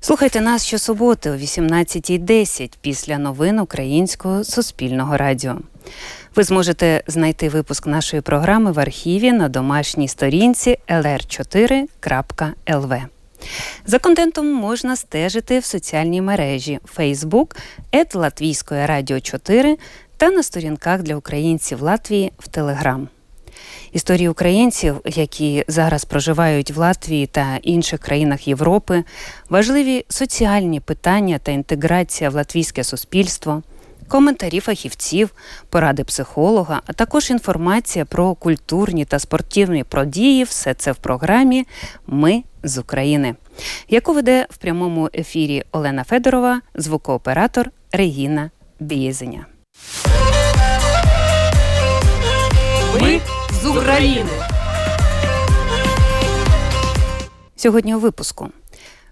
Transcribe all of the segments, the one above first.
Слухайте нас щосуботи о 18.10 після новин Українського суспільного радіо. Ви зможете знайти випуск нашої програми в архіві на домашній сторінці lr4.lv. За контентом можна стежити в соціальній мережі Facebook ет Латвійської радіо 4 та на сторінках для українців Латвії в Телеграм. Історії українців, які зараз проживають в Латвії та інших країнах Європи, важливі соціальні питання та інтеграція в латвійське суспільство, коментарі фахівців, поради психолога, а також інформація про культурні та спортивні події. Все це в програмі Ми з України, яку веде в прямому ефірі Олена Федорова, звукооператор Регіна Бієзеня. Ми України. Сьогодні у випуску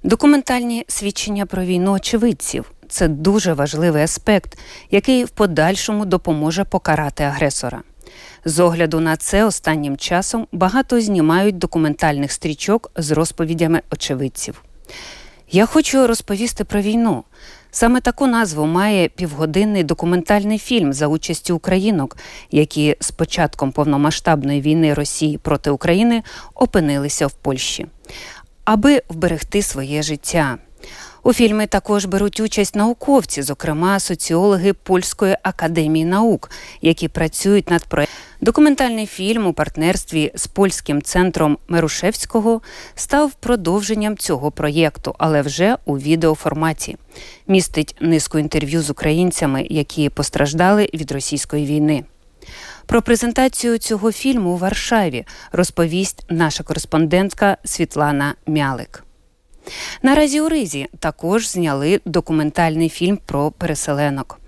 документальні свідчення про війну очевидців. Це дуже важливий аспект, який в подальшому допоможе покарати агресора. З огляду на це останнім часом багато знімають документальних стрічок з розповідями очевидців. Я хочу розповісти про війну. Саме таку назву має півгодинний документальний фільм за участю українок, які з початком повномасштабної війни Росії проти України опинилися в Польщі, аби вберегти своє життя. У фільмі також беруть участь науковці, зокрема соціологи Польської академії наук, які працюють над проєктом. Документальний фільм у партнерстві з польським центром Мерушевського став продовженням цього проєкту, але вже у відеоформаті. Містить низку інтерв'ю з українцями, які постраждали від російської війни. Про презентацію цього фільму у Варшаві розповість наша кореспондентка Світлана Мялик. Наразі у Ризі також зняли документальний фільм про переселенок.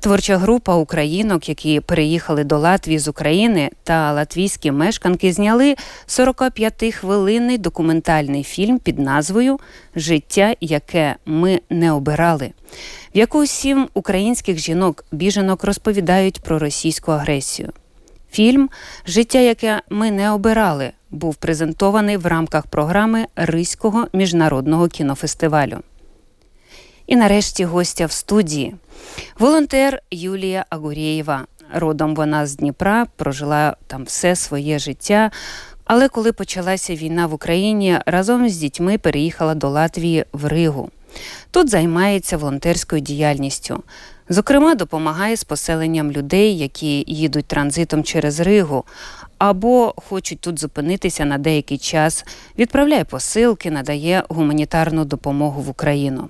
Творча група українок, які переїхали до Латвії з України, та латвійські мешканки зняли 45-хвилинний документальний фільм під назвою Життя, яке ми не обирали, в яку сім українських жінок-біженок розповідають про російську агресію. Фільм Життя, яке ми не обирали, був презентований в рамках програми Ризького міжнародного кінофестивалю. І нарешті гостя в студії волонтер Юлія Агурєєва. Родом вона з Дніпра, прожила там все своє життя. Але коли почалася війна в Україні, разом з дітьми переїхала до Латвії в Ригу. Тут займається волонтерською діяльністю. Зокрема, допомагає з поселенням людей, які їдуть транзитом через Ригу, або хочуть тут зупинитися на деякий час, відправляє посилки, надає гуманітарну допомогу в Україну.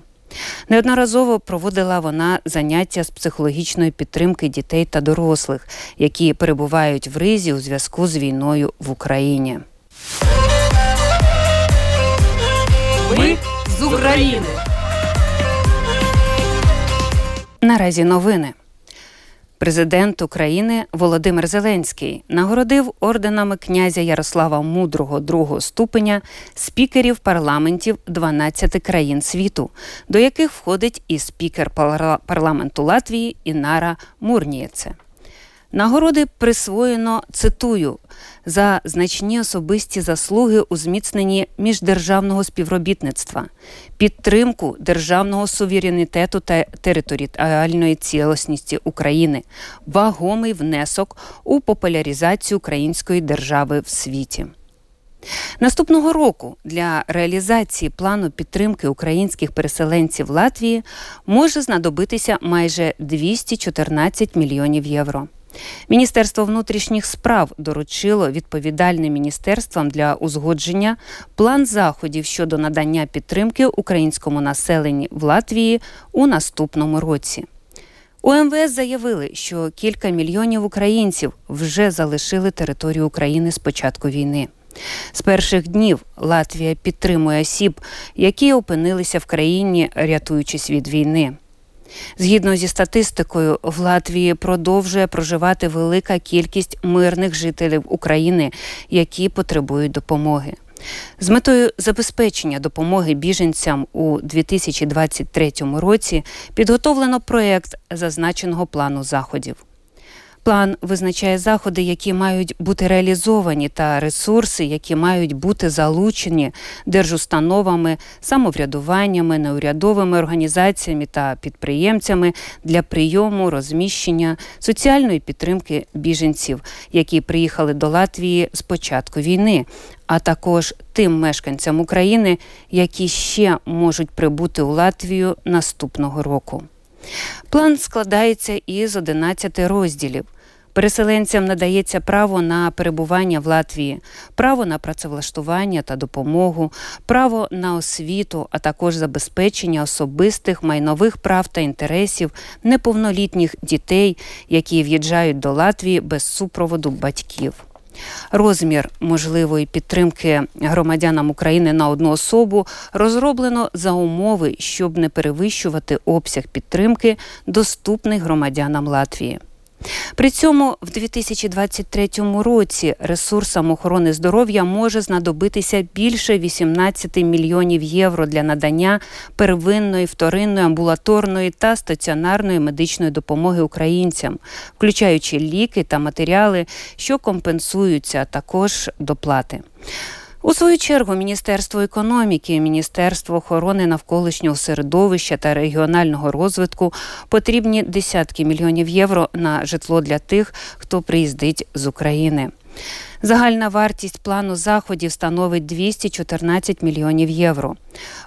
Неодноразово проводила вона заняття з психологічної підтримки дітей та дорослих, які перебувають в ризі у зв'язку з війною в Україні. Ми з України. Наразі новини. Президент України Володимир Зеленський нагородив орденами князя Ярослава Мудрого другого ступеня спікерів парламентів 12 країн світу, до яких входить і спікер парламенту Латвії Інара Мурнієце. Нагороди присвоєно цитую за значні особисті заслуги у зміцненні міждержавного співробітництва, підтримку державного суверенітету та територіальної цілісності України, вагомий внесок у популяризацію української держави в світі. Наступного року для реалізації плану підтримки українських переселенців Латвії може знадобитися майже 214 мільйонів євро. Міністерство внутрішніх справ доручило відповідальним міністерствам для узгодження план заходів щодо надання підтримки українському населенню в Латвії у наступному році. У МВС заявили, що кілька мільйонів українців вже залишили територію України з початку війни. З перших днів Латвія підтримує осіб, які опинилися в країні, рятуючись від війни. Згідно зі статистикою, в Латвії продовжує проживати велика кількість мирних жителів України, які потребують допомоги. З метою забезпечення допомоги біженцям у 2023 році підготовлено проєкт зазначеного плану заходів. План визначає заходи, які мають бути реалізовані, та ресурси, які мають бути залучені держустановами, самоврядуваннями, неурядовими організаціями та підприємцями для прийому, розміщення соціальної підтримки біженців, які приїхали до Латвії з початку війни, а також тим мешканцям України, які ще можуть прибути у Латвію наступного року. План складається із 11 розділів. Переселенцям надається право на перебування в Латвії, право на працевлаштування та допомогу, право на освіту, а також забезпечення особистих майнових прав та інтересів неповнолітніх дітей, які в'їжджають до Латвії без супроводу батьків. Розмір можливої підтримки громадянам України на одну особу розроблено за умови, щоб не перевищувати обсяг підтримки, доступний громадянам Латвії. При цьому в 2023 році ресурсам охорони здоров'я може знадобитися більше 18 мільйонів євро для надання первинної, вторинної, амбулаторної та стаціонарної медичної допомоги українцям, включаючи ліки та матеріали, що компенсуються, також доплати. У свою чергу Міністерство економіки, Міністерство охорони навколишнього середовища та регіонального розвитку потрібні десятки мільйонів євро на житло для тих, хто приїздить з України. Загальна вартість плану заходів становить 214 мільйонів євро.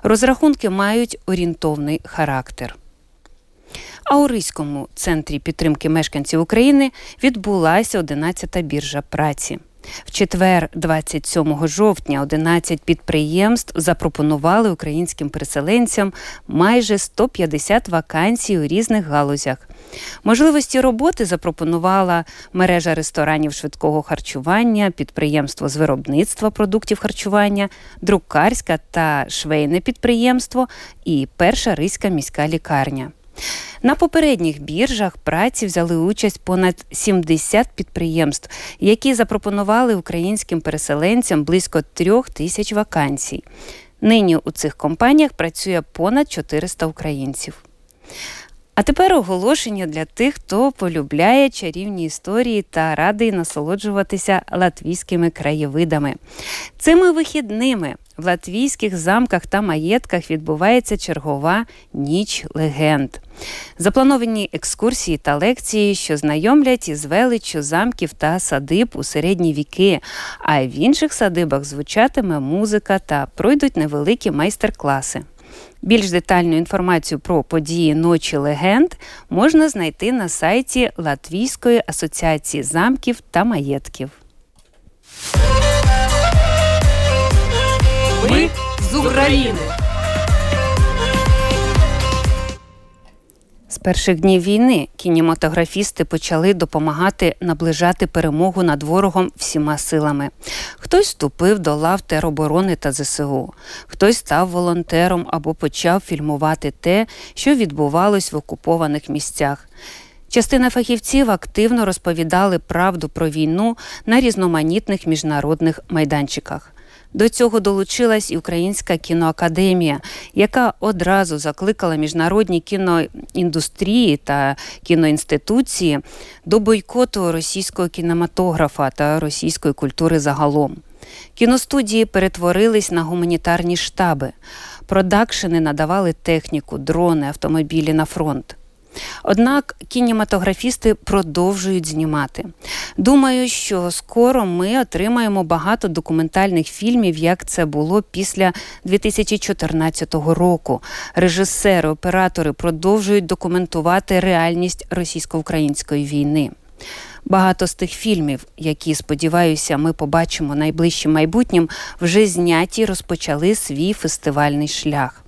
Розрахунки мають орієнтовний характер. А у Ризькому центрі підтримки мешканців України відбулася 11-та біржа праці. В четвер, 27 жовтня, 11 підприємств запропонували українським переселенцям майже 150 вакансій у різних галузях. Можливості роботи запропонувала мережа ресторанів швидкого харчування, підприємство з виробництва продуктів харчування, друкарська та швейне підприємство і перша ризька міська лікарня. На попередніх біржах праці взяли участь понад 70 підприємств, які запропонували українським переселенцям близько трьох тисяч вакансій. Нині у цих компаніях працює понад 400 українців. А тепер оголошення для тих, хто полюбляє чарівні історії та радий насолоджуватися латвійськими краєвидами. Цими вихідними в латвійських замках та маєтках відбувається чергова ніч легенд. Заплановані екскурсії та лекції, що знайомлять із величчю замків та садиб у середні віки, а в інших садибах звучатиме музика та пройдуть невеликі майстер-класи. Більш детальну інформацію про події ночі легенд можна знайти на сайті Латвійської асоціації замків та маєтків. Ми з України. Перших днів війни кінематографісти почали допомагати наближати перемогу над ворогом всіма силами. Хтось вступив до лав тероборони та ЗСУ, хтось став волонтером або почав фільмувати те, що відбувалось в окупованих місцях. Частина фахівців активно розповідали правду про війну на різноманітних міжнародних майданчиках. До цього долучилась і Українська кіноакадемія, яка одразу закликала міжнародні кіноіндустрії та кіноінституції до бойкоту російського кінематографа та російської культури загалом. Кіностудії перетворились на гуманітарні штаби, продакшени надавали техніку, дрони, автомобілі на фронт. Однак кінематографісти продовжують знімати. Думаю, що скоро ми отримаємо багато документальних фільмів, як це було після 2014 року. Режисери, оператори продовжують документувати реальність російсько-української війни. Багато з тих фільмів, які сподіваюся, ми побачимо найближчим майбутнім, вже зняті розпочали свій фестивальний шлях.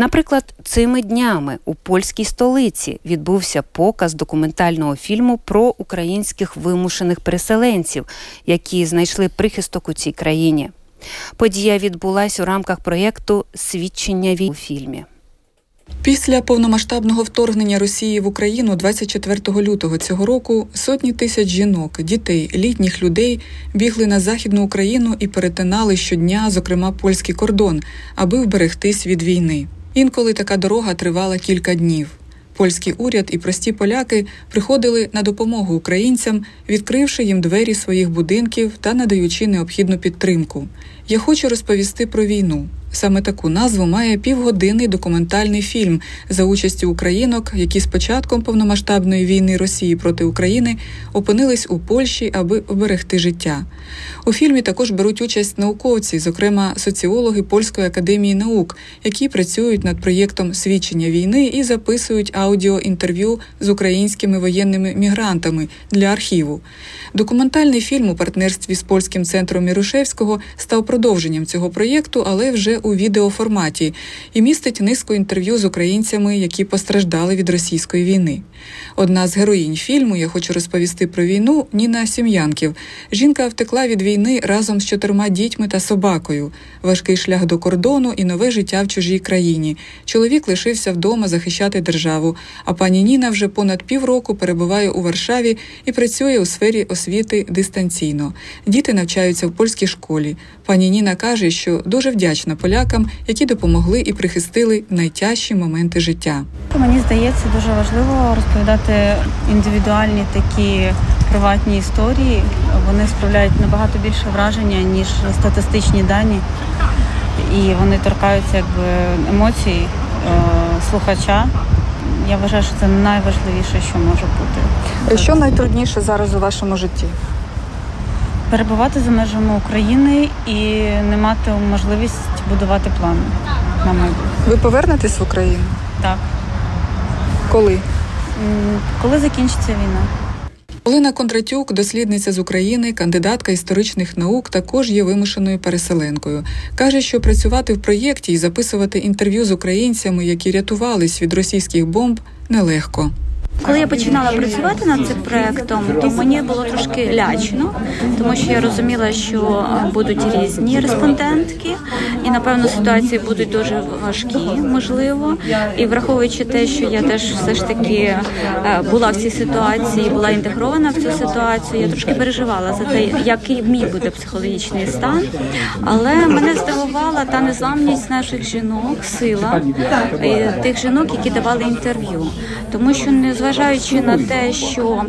Наприклад, цими днями у польській столиці відбувся показ документального фільму про українських вимушених переселенців, які знайшли прихисток у цій країні. Подія відбулася у рамках проєкту Свідчення війни у фільмі. Після повномасштабного вторгнення Росії в Україну 24 лютого цього року сотні тисяч жінок, дітей, літніх людей бігли на західну Україну і перетинали щодня, зокрема польський кордон, аби вберегтись від війни. Інколи така дорога тривала кілька днів. Польський уряд і прості поляки приходили на допомогу українцям, відкривши їм двері своїх будинків та надаючи необхідну підтримку. Я хочу розповісти про війну. Саме таку назву має півгодинний документальний фільм за участю українок, які з початком повномасштабної війни Росії проти України опинились у Польщі, аби вберегти життя. У фільмі також беруть участь науковці, зокрема соціологи Польської академії наук, які працюють над проєктом свідчення війни і записують аудіоінтерв'ю з українськими воєнними мігрантами для архіву. Документальний фільм у партнерстві з польським центром Мірушевського став продовженням цього проєкту, але вже у відеоформаті і містить низку інтерв'ю з українцями, які постраждали від російської війни. Одна з героїнь фільму Я хочу розповісти про війну Ніна Сім'янків. Жінка втекла від війни разом з чотирма дітьми та собакою. Важкий шлях до кордону і нове життя в чужій країні. Чоловік лишився вдома захищати державу. А пані Ніна вже понад півроку перебуває у Варшаві і працює у сфері освіти дистанційно. Діти навчаються в польській школі. Пані Ніна каже, що дуже вдячна полякам, які допомогли і прихистили найтяжчі моменти життя. Мені здається, дуже важливо розповідати індивідуальні такі приватні історії. Вони справляють набагато більше враження, ніж статистичні дані, і вони торкаються якби емоцій е, слухача. Я вважаю, що це найважливіше, що може бути. Що найтрудніше зараз у вашому житті? Перебувати за межами України і не мати можливість будувати плани на майбутнє. Ви повернетесь в Україну? Так, Коли? Коли закінчиться війна? Олена Кондратюк, дослідниця з України, кандидатка історичних наук, також є вимушеною переселенкою. Каже, що працювати в проєкті і записувати інтерв'ю з українцями, які рятувались від російських бомб, нелегко. Коли я починала працювати над цим проектом, то мені було трошки лячно, тому що я розуміла, що будуть різні респондентки, і напевно ситуації будуть дуже важкі, можливо. І враховуючи те, що я теж все ж таки е, була в цій ситуації, була інтегрована в цю ситуацію, я трошки переживала за те, який мій буде психологічний стан. Але мене здивувала та незламність наших жінок, сила е, тих жінок, які давали інтерв'ю, тому що незважаючи на те, що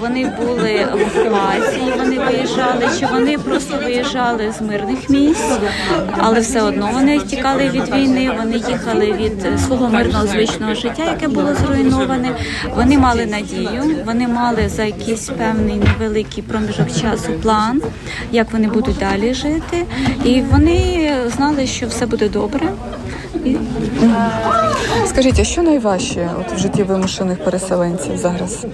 вони були в окупації, вони виїжджали, чи вони просто виїжджали з мирних місць, але все одно вони тікали від війни, вони їхали від свого мирного звичного життя, яке було зруйноване. Вони мали надію, вони мали за якийсь певний невеликий проміжок часу план, як вони будуть далі жити, і вони знали, що все буде добре. Скажіть, а що найважче от в житті вимушених переселенців зараз?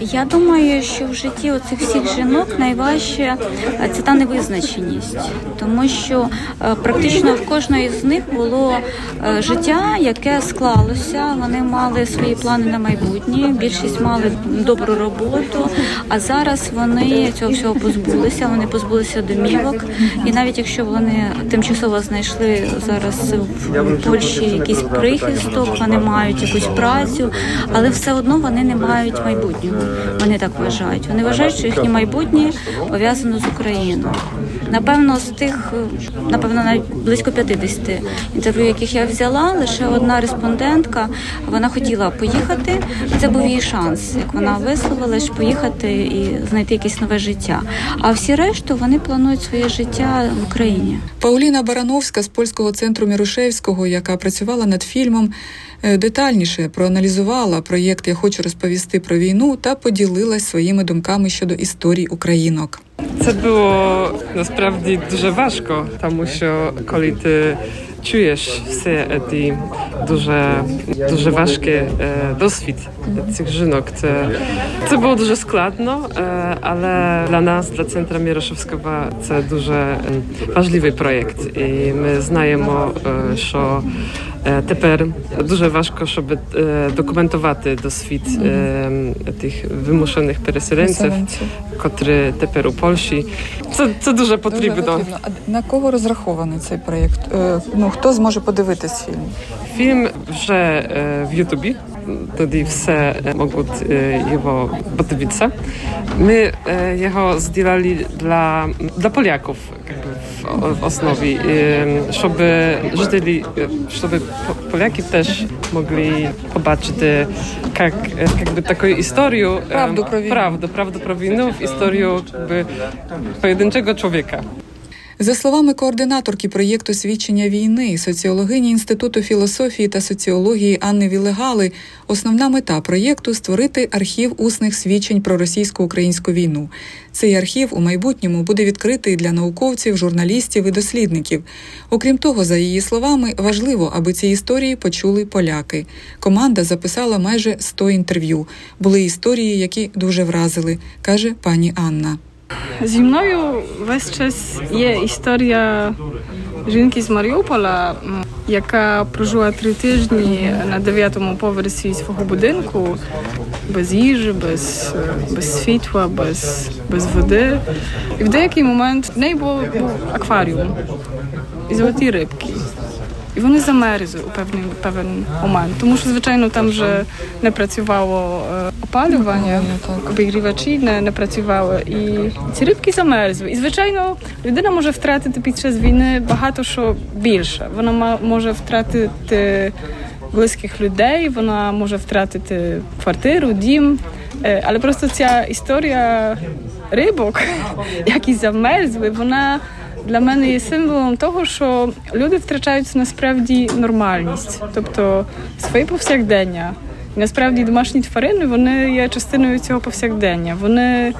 Я думаю, що в житті оцих всіх жінок найважче е, це та невизначеність, тому що е, практично в кожної з них було е, життя, яке склалося. Вони мали свої плани на майбутнє. Більшість мали добру роботу. А зараз вони цього всього позбулися. Вони позбулися домівок. І навіть якщо вони тимчасово знайшли зараз в Польщі якийсь прихисток, вони мають якусь працю, але все одно вони не мають майбутнього. Вони так вважають. Вони вважають, що їхнє майбутнє пов'язано з Україною. Напевно, з тих, напевно, навіть близько 50 інтерв'ю, яких я взяла, лише одна респондентка вона хотіла поїхати. Це був її шанс, як вона висловилась, поїхати і знайти якесь нове життя. А всі решту вони планують своє життя в Україні. Пауліна Барановська з польського центру Мірушевського, яка працювала над фільмом, е, детальніше проаналізувала проєкт Я хочу розповісти про війну та поділилась своїми думками щодо історій українок. Це було насправді дуже важко, тому що коли ти чуєш все ці дуже, дуже важкий е, досвід цих жінок, це, це було дуже складно, е, але для нас, для центру Мірошевського, це дуже е, важливий проєкт. І ми знаємо, е, що Е, Тепер дуже важко, щоб е, документувати досвід е, тих вимушених переселенців, Переселенців. котрі тепер у Польщі. Це, це дуже Дуже потрібно. потрібно. А на кого розрахований цей проєкт? Е, Ну хто зможе подивитись фільм? Film вже е, в Ютубі, тоді все е, можуть е, його подивитися. Ми е, його зробили для, для Polaków jakby w, w основі, е, щоб жителі, е, щоб по- поляки теж могли побачити як, е, якби таку історію, е, Правду про За словами координаторки проєкту свідчення війни, соціологині Інституту філософії та соціології Анни Вілегали, основна мета проєкту створити архів усних свідчень про російсько-українську війну. Цей архів у майбутньому буде відкритий для науковців, журналістів і дослідників. Окрім того, за її словами, важливо, аби ці історії почули поляки. Команда записала майже 100 інтерв'ю. Були історії, які дуже вразили, каже пані Анна. Зі мною весь час є історія жінки з Маріуполя, м, яка прожила три тижні на дев'ятому поверсі свого будинку без їжі, без, без світла, без, без води. І в деякий момент в неї був, був акваріум і золоті рибки. І вони замерзли у певний певен момент, тому що звичайно там вже не працювало е, опалювання, обігрівачі не, не працювали, і ці рибки замерзли. І звичайно, людина може втратити під час війни багато що більше. Вона може втратити близьких людей, вона може втратити квартиру, дім. Е, Але просто ця історія рибок, які замерзли, вона для мене є символом того, що люди втрачають насправді нормальність, тобто своє повсякдення. І насправді домашні тварини вони є частиною цього повсякдення. Вони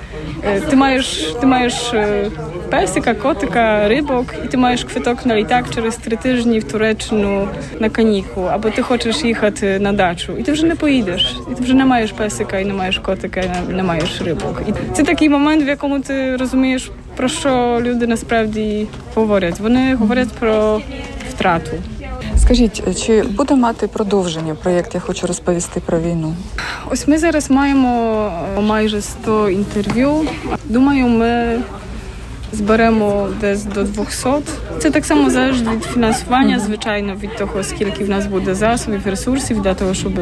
е, ти маєш, ти маєш е, песика, котика, рибок, і ти маєш квиток на літак через три тижні в Туреччину на канікул, або ти хочеш їхати на дачу, і ти вже не поїдеш, і ти вже не маєш песика, і не маєш котика, і не маєш рибок. І це такий момент, в якому ти розумієш, про що люди насправді говорять. Вони говорять про втрату. Скажіть, чи буде мати продовження проєкт Я хочу розповісти про війну? Ось ми зараз маємо майже 100 інтерв'ю. Думаю, ми зберемо десь до 200. Це так само залежить від фінансування, звичайно, від того, скільки в нас буде засобів, ресурсів для того, щоб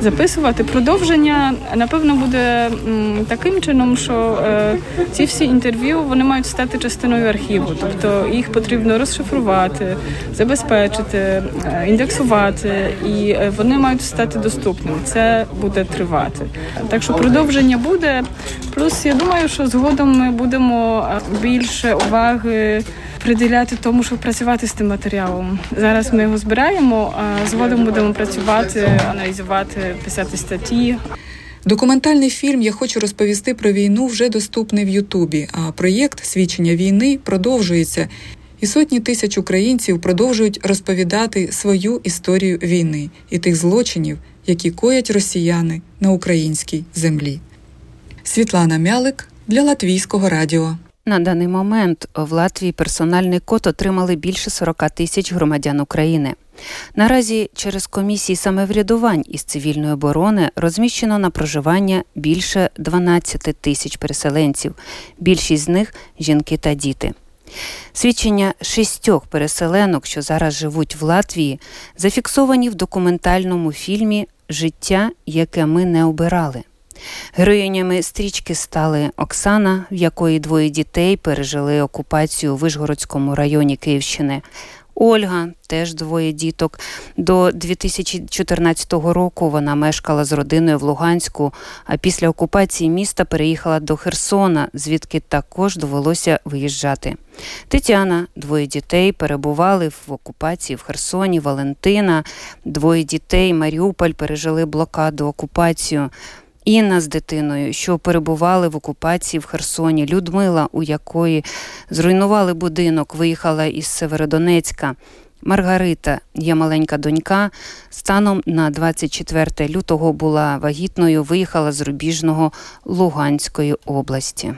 записувати. Продовження, напевно, буде таким чином, що е, ці всі інтерв'ю вони мають стати частиною архіву, тобто їх потрібно розшифрувати, забезпечити, е, індексувати, і е, вони мають стати доступними. Це буде тривати. Так що продовження буде. Плюс я думаю, що згодом ми будемо більше уваги приділяти тому, щоб працювати з тим матеріалом. Зараз ми його збираємо, а згодом будемо працювати, аналізувати, писати статті. Документальний фільм Я хочу розповісти про війну вже доступний в Ютубі. А проєкт Свідчення війни продовжується, і сотні тисяч українців продовжують розповідати свою історію війни і тих злочинів, які коять росіяни на українській землі. Світлана Мялик для Латвійського радіо. На даний момент в Латвії персональний код отримали більше 40 тисяч громадян України. Наразі через комісії самоврядувань із цивільної оборони розміщено на проживання більше 12 тисяч переселенців. Більшість з них жінки та діти. Свідчення шістьох переселенок, що зараз живуть в Латвії, зафіксовані в документальному фільмі Життя, яке ми не обирали. Героїнями стрічки стали Оксана, в якої двоє дітей пережили окупацію у Вишгородському районі Київщини. Ольга, теж двоє діток. До 2014 року вона мешкала з родиною в Луганську, а після окупації міста переїхала до Херсона, звідки також довелося виїжджати. Тетяна, двоє дітей, перебували в окупації в Херсоні, Валентина, двоє дітей, Маріуполь пережили блокаду, окупацію. Інна з дитиною, що перебували в окупації в Херсоні, Людмила, у якої зруйнували будинок, виїхала із Северодонецька. Маргарита, є маленька донька. Станом на 24 лютого була вагітною, виїхала з Рубіжного Луганської області.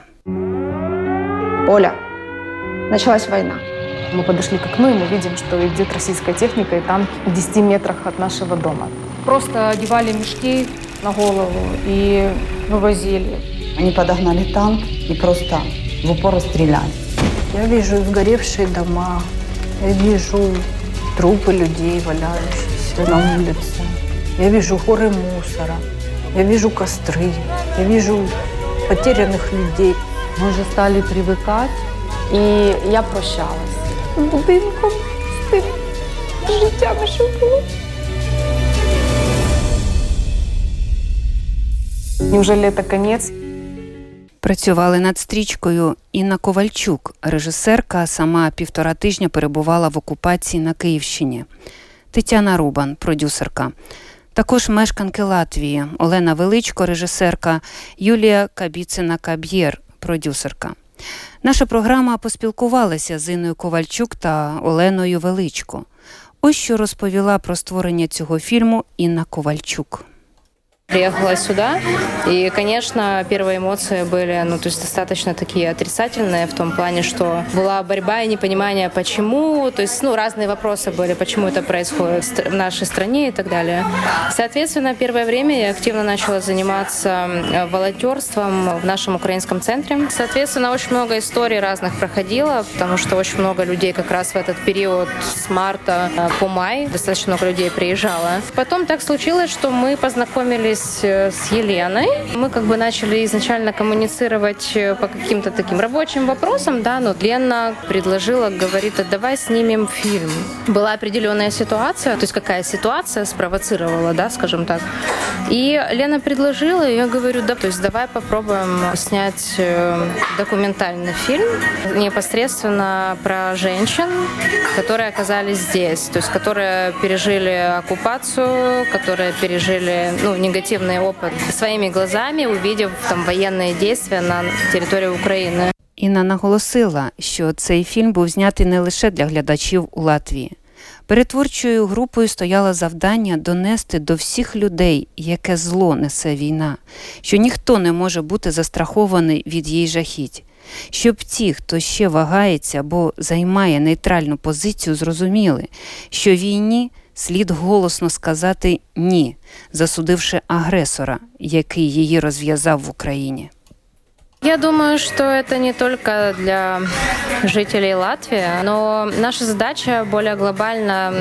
Оля, началась война. Мы подошли к окну, и мы видим, что идет российская техника, и танк в 10 метрах от нашего дома. Просто одевали мешки на голову и вывозили. Они подогнали танк и просто в упор стреляли. Я вижу сгоревшие дома, я вижу трупы людей, валяющиеся на улице. Я вижу горы мусора, я вижу костры, я вижу потерянных людей. Мы уже стали привыкать, и я прощалась з будинком, з тим життям, що було. Неужели це конець? Працювали над стрічкою Інна Ковальчук, режисерка, сама півтора тижня перебувала в окупації на Київщині. Тетяна Рубан, продюсерка. Також мешканки Латвії Олена Величко, режисерка, Юлія Кабіцина Каб'єр, продюсерка. Наша програма поспілкувалася з Інною Ковальчук та Оленою Величко. Ось що розповіла про створення цього фільму Інна Ковальчук. Приехала сюда, и, конечно, первые эмоции были, ну, то есть достаточно такие отрицательные в том плане, что была борьба и непонимание, почему, то есть, ну, разные вопросы были, почему это происходит в нашей стране и так далее. Соответственно, первое время я активно начала заниматься волонтерством в нашем украинском центре. Соответственно, очень много историй разных проходило, потому что очень много людей как раз в этот период с марта по май, достаточно много людей приезжало. Потом так случилось, что мы познакомились познакомились с Еленой. Мы как бы начали изначально коммуницировать по каким-то таким рабочим вопросам, да, но Лена предложила, говорит, а давай снимем фильм. Была определенная ситуация, то есть какая ситуация спровоцировала, да, скажем так. И Лена предложила, и я говорю, да, то есть давай попробуем снять документальный фильм непосредственно про женщин, которые оказались здесь, то есть которые пережили оккупацию, которые пережили ну, негатив негативный опыт своими глазами, увидев там воєнні дії на території України. Інна наголосила, що цей фільм був знятий не лише для глядачів у Латвії. Перед творчою групою стояло завдання донести до всіх людей, яке зло несе війна, що ніхто не може бути застрахований від її жахіть, щоб ті, хто ще вагається або займає нейтральну позицію, зрозуміли, що війні слід голосно сказати ні, засудивши агресора, який її розв'язав в Україні. Я думаю, что это не только для жителей Латвии, но наша задача более глобально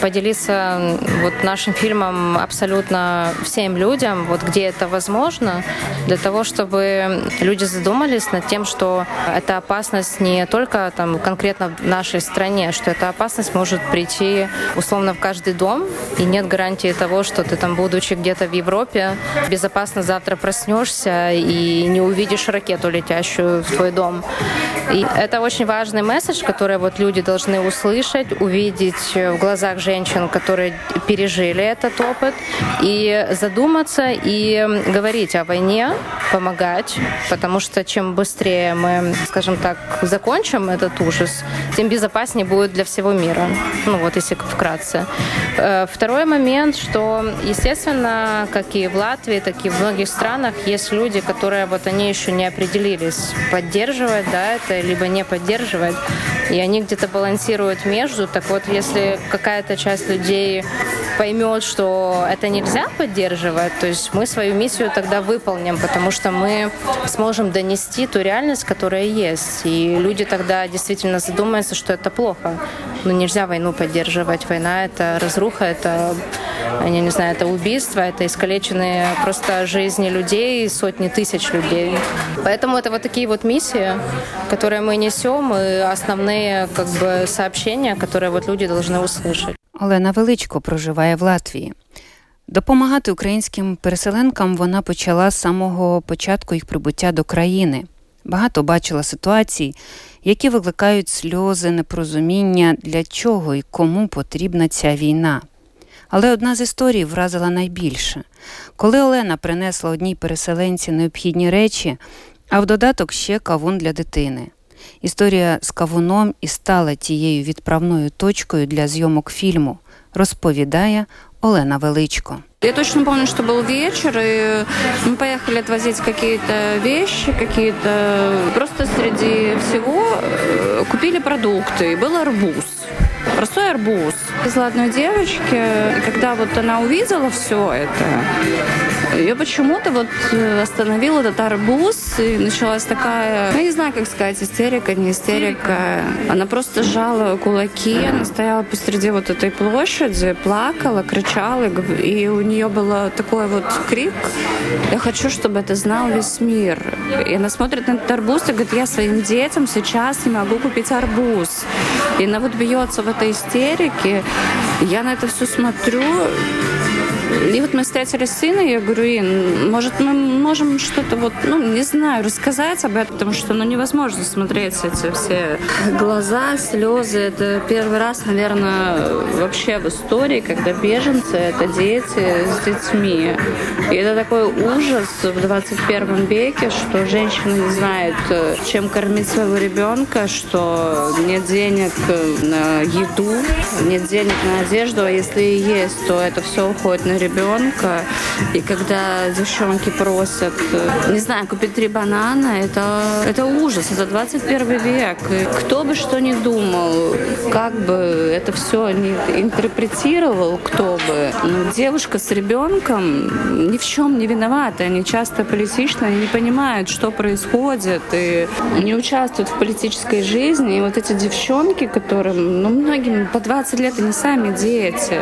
поделиться вот нашим фильмом абсолютно всем людям, вот где это возможно, для того, чтобы люди задумались над тем, что эта опасность не только там конкретно в нашей стране, что эта опасность может прийти условно в каждый дом, и нет гарантии того, что ты там, будучи где-то в Европе, безопасно завтра проснешься и не увидишь ракету, летящую в твой дом. И это очень важный месседж, который вот люди должны услышать, увидеть в глазах женщин, которые пережили этот опыт, и задуматься и говорить о войне, помогать, потому что чем быстрее мы, скажем так, закончим этот ужас, тем безопаснее будет для всего мира. Ну вот, если вкратце. Э, второй момент, что, естественно, как и в Латвии, так и в многих странах есть люди, которые вот они еще не определились, поддерживать да, это, либо не поддерживать. И они где-то балансируют между. Так вот, если какая-то часть людей поймет, что это нельзя поддерживать, то есть мы свою миссию тогда выполним, потому что мы сможем донести ту реальность, которая есть. И люди тогда действительно задумаются, что это плохо. Ну, нельзя войну поддерживать. Война — это разруха, это, я не знаю, это убийство, это искалеченные просто жизни людей, сотни тысяч людей. Поэтому это вот такие вот миссии, которые мы несем, и основные как бы сообщения, которые вот люди должны услышать. Олена Величко проживає в Латвії. Допомагати українським переселенкам вона почала з самого початку їх прибуття до країни. Багато бачила ситуацій, які викликають сльози, непорозуміння, для чого і кому потрібна ця війна. Але одна з історій вразила найбільше. Коли Олена принесла одній переселенці необхідні речі, а в додаток ще кавун для дитини. Історія з кавуном і стала тією відправною точкою для зйомок фільму, розповідає Олена Величко. Я точно помню, что был вечер, и мы поехали отвозить какие-то вещи, какие-то... Просто среди всего э, купили продукты, и был арбуз. Простой арбуз. Везла одной девочке, и когда вот она увидела все это, ее почему-то вот э, остановил этот арбуз, и началась такая, я не знаю, как сказать, истерика, не истерика. Она просто сжала кулаки, она стояла посреди вот этой площади, плакала, кричала, и у нее был такой вот крик, я хочу, чтобы это знал весь мир. И она смотрит на этот арбуз и говорит, я своим детям сейчас не могу купить арбуз. И она вот бьется в этой истерике. Я на это все смотрю, и вот мы встретили сына, и я говорю, Ин, может, мы можем что-то вот, ну, не знаю, рассказать об этом, потому что, ну, невозможно смотреть эти все глаза, слезы. Это первый раз, наверное, вообще в истории, когда беженцы — это дети с детьми. И это такой ужас в 21 веке, что женщина не знает, чем кормить своего ребенка, что нет денег на еду, нет денег на одежду, а если и есть, то это все уходит на ребенка. И когда девчонки просят, не знаю, купить три банана, это, это ужас, это 21 век. И кто бы что ни думал, как бы это все не интерпретировал, кто бы. Но девушка с ребенком ни в чем не виновата. Они часто политично не понимают, что происходит, и не участвуют в политической жизни. И вот эти девчонки, которым, ну, многим по 20 лет, они сами дети.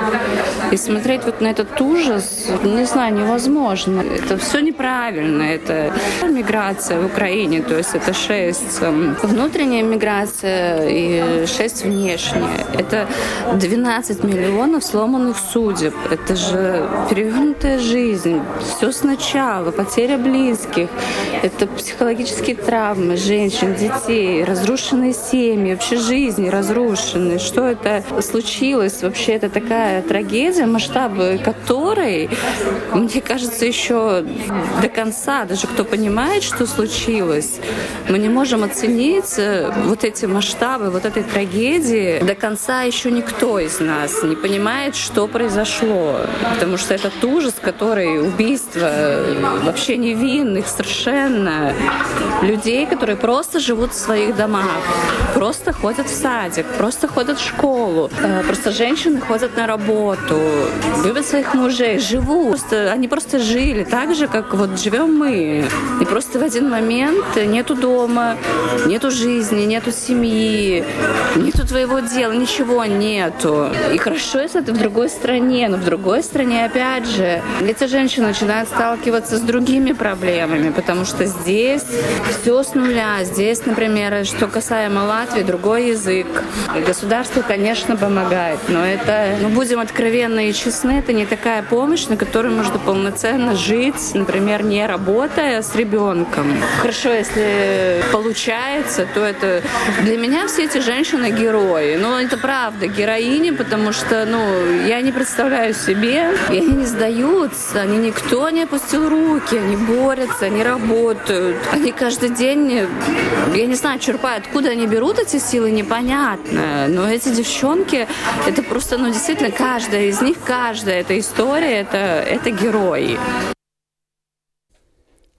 И смотреть вот на этот ужас, не знаю, невозможно. Это все неправильно. Это миграция в Украине, то есть это шесть эм, внутренняя миграция и шесть внешняя. Это 12 миллионов сломанных судеб. Это же перевернутая жизнь. Все сначала, потеря близких. Это психологические травмы женщин, детей, разрушенные семьи, вообще жизни разрушены. Что это случилось? Вообще это такая трагедия, масштабы которой, мне кажется, еще до конца, даже кто понимает, что случилось, мы не можем оценить э, вот эти масштабы, вот этой трагедии. До конца еще никто из нас не понимает, что произошло. Потому что этот ужас, который убийство э, вообще невинных совершенно людей, которые просто живут в своих домах, просто ходят в садик, просто ходят в школу, э, просто женщины ходят на работу, любят своих мужей, живут. Просто, они просто жили так же, как вот живем мы. И просто в один момент нету дома, нету жизни, нету семьи, нету твоего дела, ничего нету. И хорошо, если ты в другой стране, но в другой стране, опять же, эти женщины начинают сталкиваться с другими проблемами, потому что здесь все с нуля. Здесь, например, что касаемо Латвии, другой язык. Государство, конечно, помогает, но это, ну, будем откровенны и честны, это не такая помощь, на которую можно полноценно жить, например, не работая с ребенком. Хорошо, если получается, то это для меня все эти женщины герои. Но это правда, героини, потому что, ну, я не представляю себе, и они не сдаются, они никто не опустил руки, они борются, они работают, они каждый день, я не знаю, черпают, откуда они берут эти силы, непонятно. Но эти девчонки, это просто, ну, действительно, каждая из них, каждая эта история, это, это герой.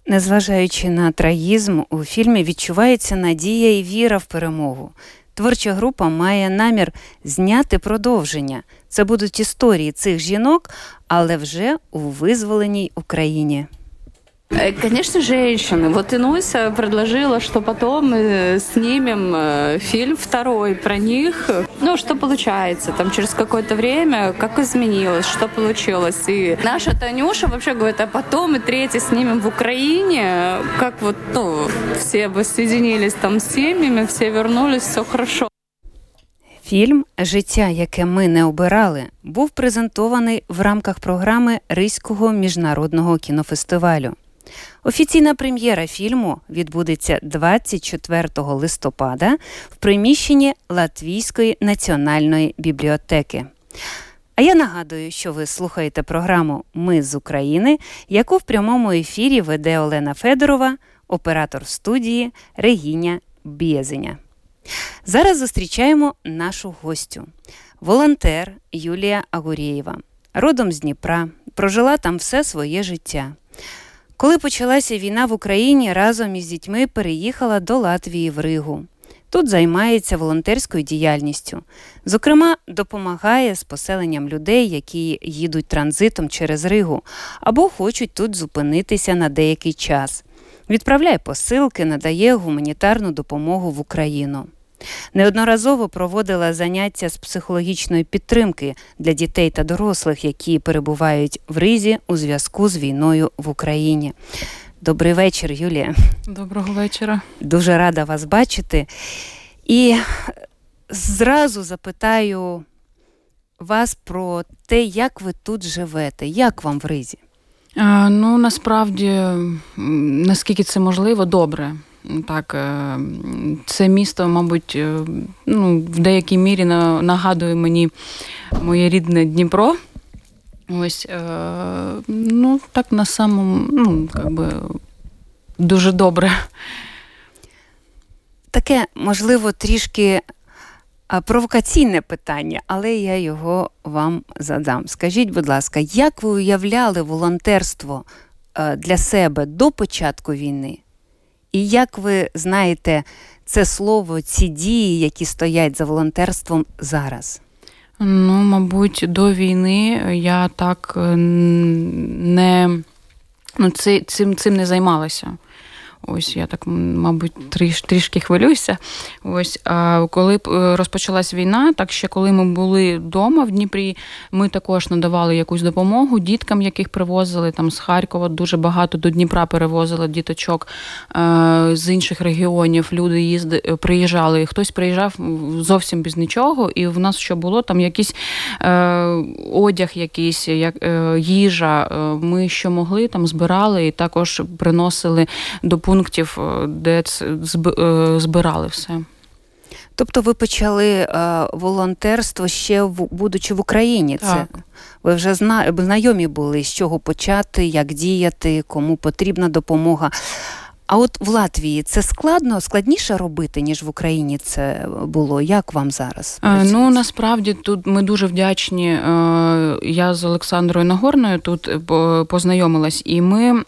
Незважаючи на трагізм, у фільмі відчувається надія і віра в перемогу. Творча група має намір зняти продовження. Це будуть історії цих жінок, але вже у визволеній Україні. Э, конечно, женщины. Вот Инуся предложила, что потом мы снимем э, фильм второй про них. Ну, что получается, там через какое-то время, как изменилось, что получилось. И наша Танюша вообще говорит, а потом и третий снимем в Украине, как вот, ну, все воссоединились там с семьями, все вернулись, все хорошо. Фільм Життя, яке ми не обирали, був презентований в рамках програми Ризького міжнародного кінофестивалю. Офіційна прем'єра фільму відбудеться 24 листопада в приміщенні Латвійської національної бібліотеки. А я нагадую, що ви слухаєте програму Ми з України, яку в прямому ефірі веде Олена Федорова, оператор студії Регіня Бієзеня. Зараз зустрічаємо нашу гостю, волонтер Юлія Агурєєва. родом з Дніпра, прожила там все своє життя. Коли почалася війна в Україні, разом із дітьми переїхала до Латвії в Ригу. Тут займається волонтерською діяльністю. Зокрема, допомагає з поселенням людей, які їдуть транзитом через Ригу або хочуть тут зупинитися на деякий час. Відправляє посилки, надає гуманітарну допомогу в Україну. Неодноразово проводила заняття з психологічної підтримки для дітей та дорослих, які перебувають в ризі у зв'язку з війною в Україні. Добрий вечір, Юлія. Доброго вечора. Дуже рада вас бачити. І зразу запитаю вас про те, як ви тут живете, як вам в ризі? Ну насправді, наскільки це можливо, добре. Так, е, це місто, мабуть, е, ну, в деякій мірі нагадує мені моє рідне Дніпро. Ось, е, ну, так на самому, ну, як би, дуже добре. Таке, можливо, трішки провокаційне питання, але я його вам задам. Скажіть, будь ласка, як ви уявляли волонтерство для себе до початку війни? І як ви знаєте це слово, ці дії, які стоять за волонтерством зараз? Ну, мабуть, до війни я так не ну, цим, цим не займалася. Ось я так, мабуть, тріш, трішки хвилююся. Ось а коли е, розпочалась війна, так ще коли ми були вдома в Дніпрі, ми також надавали якусь допомогу діткам, яких привозили там з Харкова. Дуже багато до Дніпра перевозили діточок е, з інших регіонів. Люди їзди е, приїжджали. Хтось приїжджав зовсім без нічого, і в нас що було там якийсь одяг, якийсь як їжа. Ми що могли там збирали і також приносили допомогу пунктів, е, де е, збирали все. Тобто ви почали е, волонтерство ще в будучи в Україні. Так. Це ви вже зна, знайомі були, з чого почати, як діяти, кому потрібна допомога. А от в Латвії це складно, складніше робити, ніж в Україні це було. Як вам зараз? Е, ну насправді тут ми дуже вдячні. Е, я з Олександрою Нагорною тут познайомилась, і ми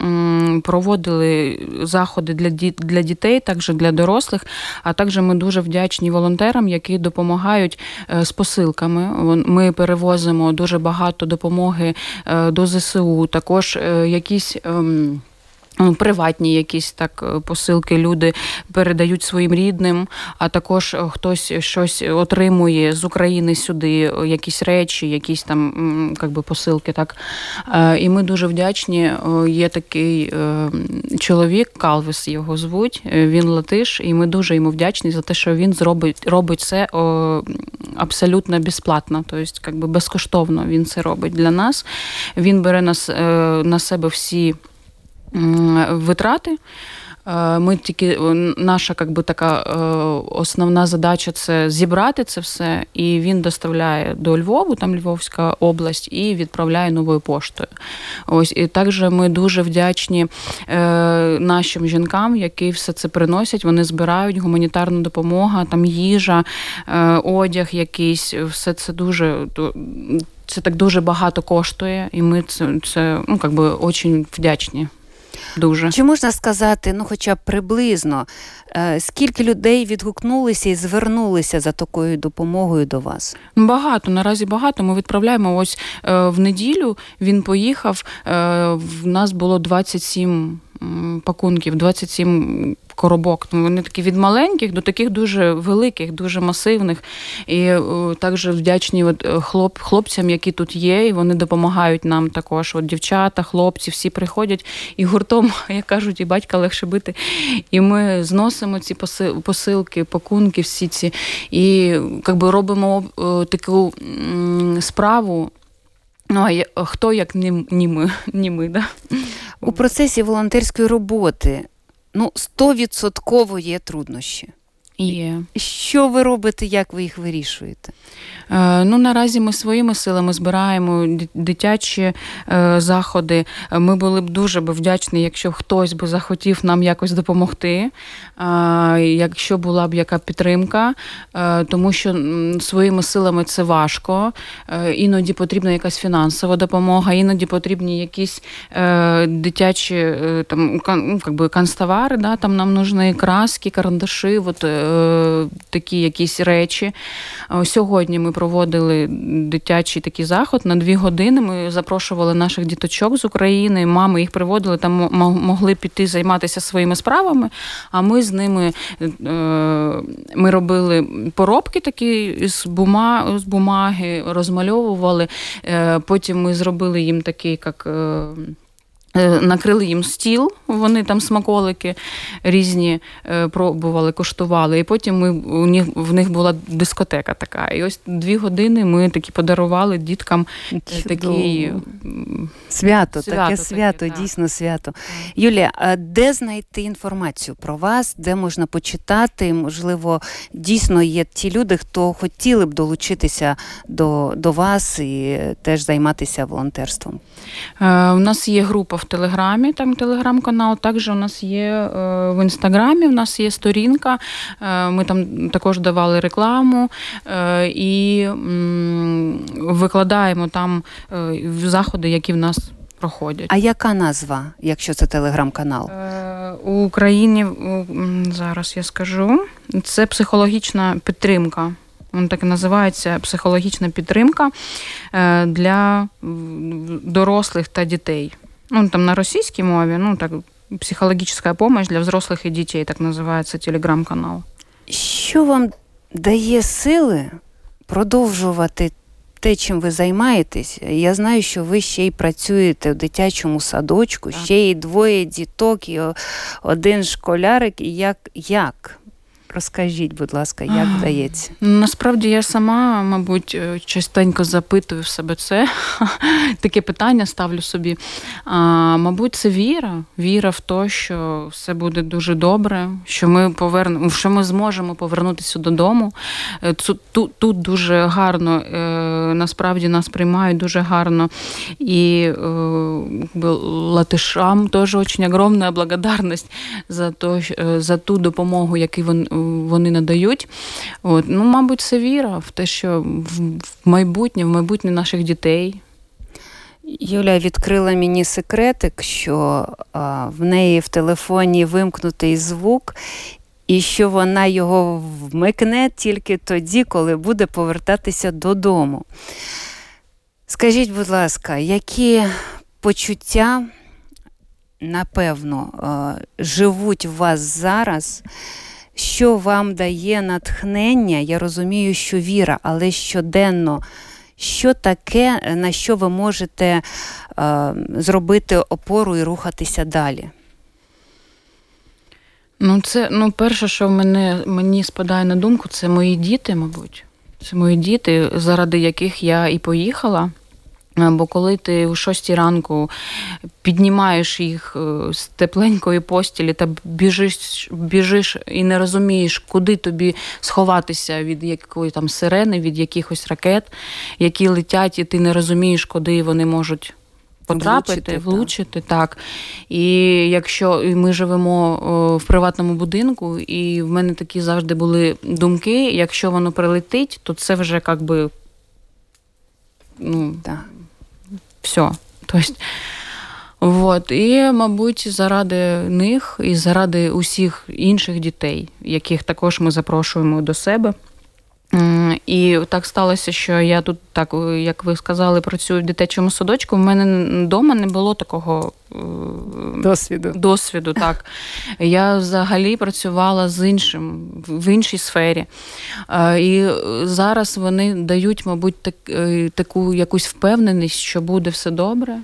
проводили заходи для для дітей, також для дорослих. А також ми дуже вдячні волонтерам, які допомагають е, з посилками. Ми перевозимо дуже багато допомоги до ЗСУ. Також якісь. Приватні якісь так е, посилки люди передають своїм рідним, а також е, хтось щось отримує з України сюди, е, якісь речі, якісь там як би, посилки. Так і ми дуже вдячні. Є такий чоловік, Калвіс його звуть. Він латиш, і ми дуже йому вдячні за те, що він зробить робить це абсолютно безплатно, тобто якби безкоштовно він це робить для нас. Він бере нас на себе всі витрати. Е, ми тільки наша как би, така е, основна задача це зібрати це все, і він доставляє до Львову, там Львовська область, і відправляє новою поштою. Ось і також ми дуже вдячні е, нашим жінкам, які все це приносять. Вони збирають гуманітарну допомогу, там їжа, одяг, якийсь, все це дуже. Це так дуже багато коштує, і ми це це ну, как би, дуже вдячні. Дуже чи можна сказати, ну хоча б приблизно, е, скільки людей відгукнулися і звернулися за такою допомогою до вас? Багато наразі багато. Ми відправляємо ось е, в неділю. Він поїхав. Е, в нас було 27 пакунків, 27 коробок. Ну, Вони такі від маленьких до таких дуже великих, дуже масивних. І також вдячні от, е, хлоп, хлопцям, які тут є, і вони допомагають нам також. От Дівчата, хлопці, всі приходять і гуртом, як кажуть, і батька легше бити. І ми зносимо ці посилки, пакунки, всі ці, і якби робимо таку справу. Ну, а хто як не, не ми, не ми, да? У процесі волонтерської роботи ну, стовідсотково є труднощі. Є. Що ви робите, як ви їх вирішуєте? Е, ну, наразі ми своїми силами збираємо дитячі е, заходи. Ми були б дуже б вдячні, якщо хтось би захотів нам якось допомогти, якщо була б яка підтримка, е, тому що своїми силами це важко. Іноді потрібна якась фінансова допомога, іноді потрібні якісь дитячі там ну, как би, да, там нам нужні краски, карандаші, от, такі якісь речі. Сьогодні ми проводили дитячий такий заход на дві години. Ми запрошували наших діточок з України, мами їх приводили, там могли піти займатися своїми справами. А ми з ними е, ми робили поробки такі з бума, з бумаги, розмальовували. Е, потім ми зробили їм такий, як. Е, накрили їм стіл, вони там смаколики різні е, пробували, коштували. І потім ми у них в них була дискотека така. І ось дві години ми такі подарували діткам е, такі свято, свято таке свято, таке, дійсно так. свято. Юлія, а де знайти інформацію про вас, де можна почитати? Можливо, дійсно є ті люди, хто хотіли б долучитися до, до вас і теж займатися волонтерством. У нас є група в Телеграмі, там телеграм-канал. Також у нас є е, в інстаграмі. У нас є сторінка. Е, ми там також давали рекламу е, і викладаємо там заходи, які в нас. Проходять. А яка назва, якщо це телеграм-канал? У Україні зараз я скажу. Це психологічна підтримка. Він так і називається психологічна підтримка для дорослих та дітей ну, там на російській мові, ну, так, психологічна допомога для взрослих і дітей, так називається телеграм-канал. Що вам дає сили продовжувати те, чим ви займаєтесь? Я знаю, що ви ще й працюєте в дитячому садочку, так. ще й двоє діток, і один школярик. І як? як? Розкажіть, будь ласка, як вдається? Насправді я сама, мабуть, е, частенько запитую в себе це. Таке питання ставлю собі. А, Мабуть, це віра. Віра в те, що все буде дуже добре, що ми повернемо, що ми зможемо повернутися додому. Е, тут, тут дуже гарно, е, насправді нас приймають дуже гарно. І латишам теж дуже огромна благодарність за то, за ту допомогу, яку вони вони надають. От. Ну, Мабуть, це віра в те, що в майбутнє, в майбутнє наших дітей. Юля відкрила мені секретик, що а, в неї в телефоні вимкнутий звук, і що вона його вмикне тільки тоді, коли буде повертатися додому. Скажіть, будь ласка, які почуття, напевно, живуть в вас зараз? Що вам дає натхнення, я розумію, що віра, але щоденно, що таке, на що ви можете е, зробити опору і рухатися далі? Ну, це ну, перше, що мене, мені спадає на думку, це мої діти, мабуть. Це мої діти, заради яких я і поїхала. Е, бо коли ти у шостій ранку піднімаєш їх е, з тепленької постілі та біжиш біжиш і не розумієш, куди тобі сховатися від якої там сирени, від якихось ракет, які летять, і ти не розумієш, куди вони можуть. Потрапити, влучити, влучити так. так. І якщо ми живемо в приватному будинку, і в мене такі завжди були думки: якщо воно прилетить, то це вже як би ну, так все. То есть, Вот. І, мабуть, заради них і заради усіх інших дітей, яких також ми запрошуємо до себе. І так сталося, що я тут, так як ви сказали, працюю в дитячому садочку. У мене вдома не було такого е, досвіду. Досвіду, так. Я взагалі працювала з іншим в іншій сфері. Е, і зараз вони дають, мабуть, так, е, таку якусь впевненість, що буде все добре.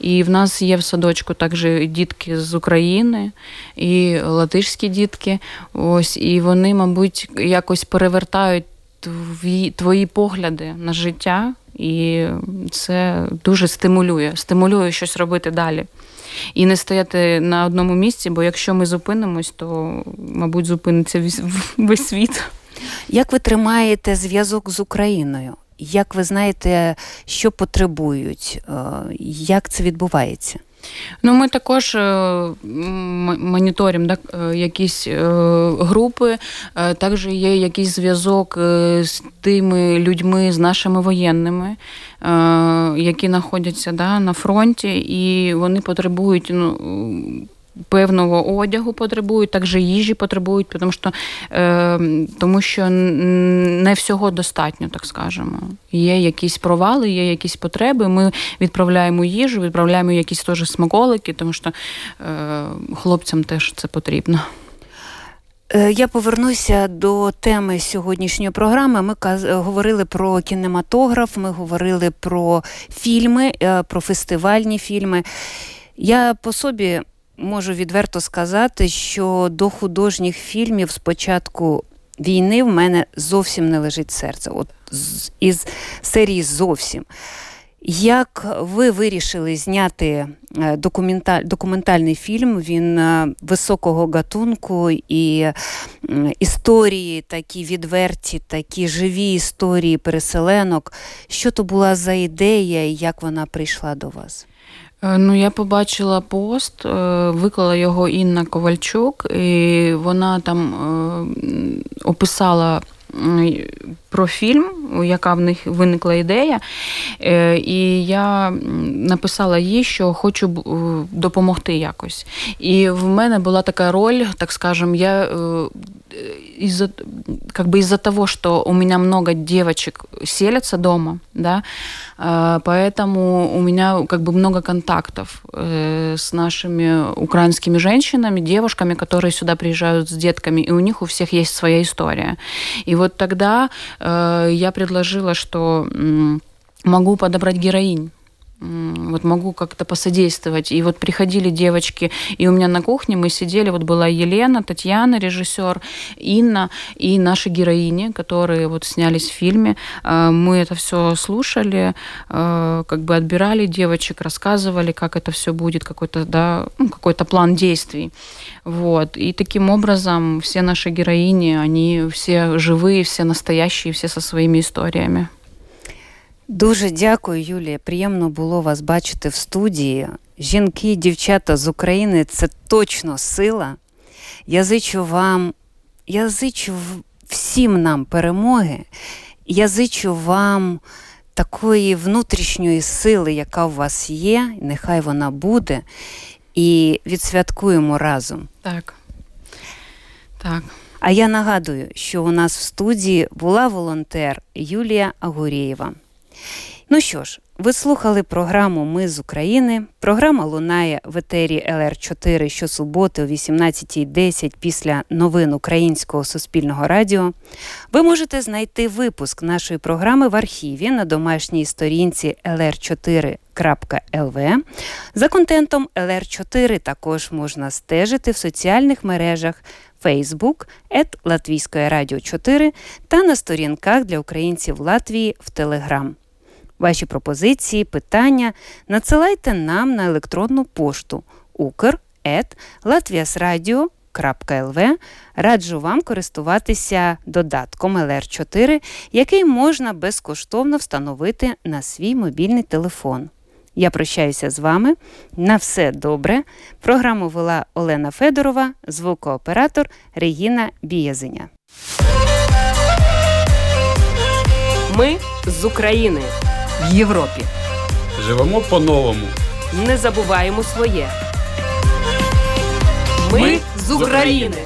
І в нас є в садочку також дітки з України і латишські дітки. Ось, І вони, мабуть, якось перевертають твої, твої погляди на життя, і це дуже стимулює, стимулює щось робити далі. і не стояти на одному місці, бо якщо ми зупинимось, то, мабуть, зупиниться весь, весь світ. Як ви тримаєте зв'язок з Україною? Як ви знаєте, що потребують? Е, як це відбувається? Ну, ми також е, моніторимо так, е, якісь групи, також є якийсь зв'язок з тими людьми, з нашими воєнними, які знаходяться да, на фронті, і вони потребують ну, певного одягу потребують, також їжі потребують, тому що е, тому що не всього достатньо, так скажемо. Є якісь провали, є якісь потреби. Ми відправляємо їжу, відправляємо якісь теж смаколики, тому що е, хлопцям теж це потрібно. Е, я повернуся до теми сьогоднішньої програми. Ми говорили про кінематограф, ми говорили про фільми, про фестивальні фільми. Я по собі можу відверто сказати, що до художніх фільмів спочатку війни в мене зовсім не лежить серце. От із серії зовсім. Як ви вирішили зняти е, документаль, документальний фільм? Він е, високого гатунку і історії такі відверті, такі живі історії переселенок. Що то була за ідея і як вона прийшла до вас? Е, ну, я побачила пост, е, виклала його Інна Ковальчук, і вона там е, описала про фільм, яка в них виникла ідея. І я написала їй, що хочу допомогти якось. І в мене була така роль, так скажем, я из-за как бы из-за того, что у меня много девочек селятся дома, да, поэтому у меня как бы много контактов э, с нашими украинскими женщинами, девушками, которые сюда приезжают с детками, и у них у всех есть своя история. И вот тогда э, я предложила, что могу подобрать героинь вот могу как-то посодействовать. И вот приходили девочки, и у меня на кухне мы сидели, вот была Елена, Татьяна, режиссер, Инна и наши героини, которые вот снялись в фильме. А, мы это все слушали, а, как бы отбирали девочек, рассказывали, как это все будет, какой-то, да, ну, какой-то план действий. Вот. И таким образом все наши героини, они все живые, все настоящие, все со своими историями. Дуже дякую, Юлія. Приємно було вас бачити в студії. Жінки, і дівчата з України це точно сила. Я зичу вам, я зичу всім нам перемоги. Я зичу вам такої внутрішньої сили, яка у вас є, нехай вона буде. І відсвяткуємо разом. Так. Так. А я нагадую, що у нас в студії була волонтер Юлія Агурєєва. Ну що ж, ви слухали програму Ми з України. Програма лунає в етері ЛР4 щосуботи о 18.10 після новин Українського суспільного радіо. Ви можете знайти випуск нашої програми в архіві на домашній сторінці lr4.lv. За контентом LR4 також можна стежити в соціальних мережах Facebook, ет Латвійської радіо 4 та на сторінках для українців Латвії в Телеграм. Ваші пропозиції, питання надсилайте нам на електронну пошту ukr.latviasradio.lv. Раджу вам користуватися додатком LR4, який можна безкоштовно встановити на свій мобільний телефон. Я прощаюся з вами. На все добре. Програму вела Олена Федорова, звукооператор Регіна Біязиня. Ми з України в Європі. Живемо по-новому. Не забуваємо своє. Ми, Ми з України.